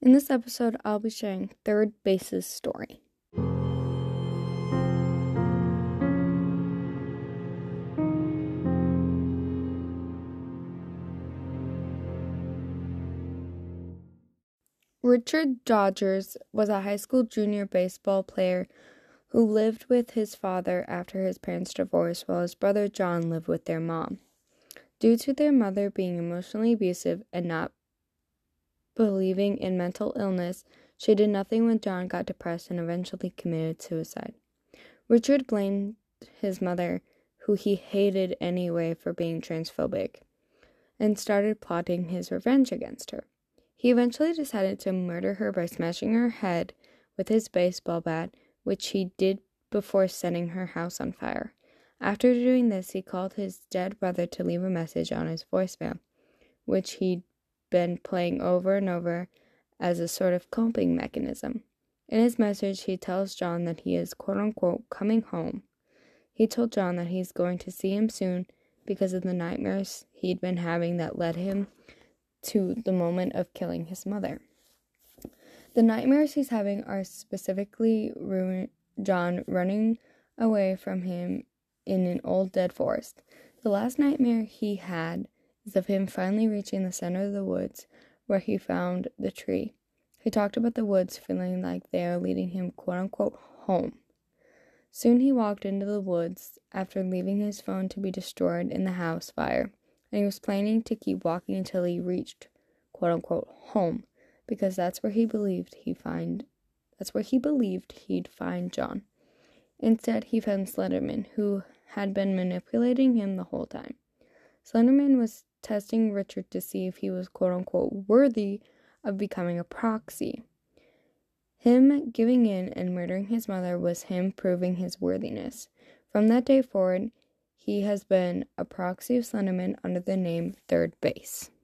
In this episode, I'll be sharing Third Base's story. Richard Dodgers was a high school junior baseball player who lived with his father after his parents divorced while his brother John lived with their mom. Due to their mother being emotionally abusive and not believing in mental illness, she did nothing when John got depressed and eventually committed suicide. Richard blamed his mother, who he hated anyway, for being transphobic, and started plotting his revenge against her. He eventually decided to murder her by smashing her head with his baseball bat, which he did before setting her house on fire. After doing this, he called his dead brother to leave a message on his voicemail, which he'd been playing over and over as a sort of coping mechanism. In his message, he tells John that he is quote unquote coming home. He told John that he's going to see him soon because of the nightmares he'd been having that led him to the moment of killing his mother. The nightmares he's having are specifically John running away from him in an old dead forest. The last nightmare he had is of him finally reaching the center of the woods where he found the tree. He talked about the woods feeling like they are leading him quote unquote home. Soon he walked into the woods after leaving his phone to be destroyed in the house fire and he was planning to keep walking until he reached quote unquote home because that's where he believed he find that's where he believed he'd find John. Instead, he found Slenderman, who had been manipulating him the whole time. Slenderman was testing Richard to see if he was quote unquote worthy of becoming a proxy. Him giving in and murdering his mother was him proving his worthiness. From that day forward, he has been a proxy of Slenderman under the name Third Base.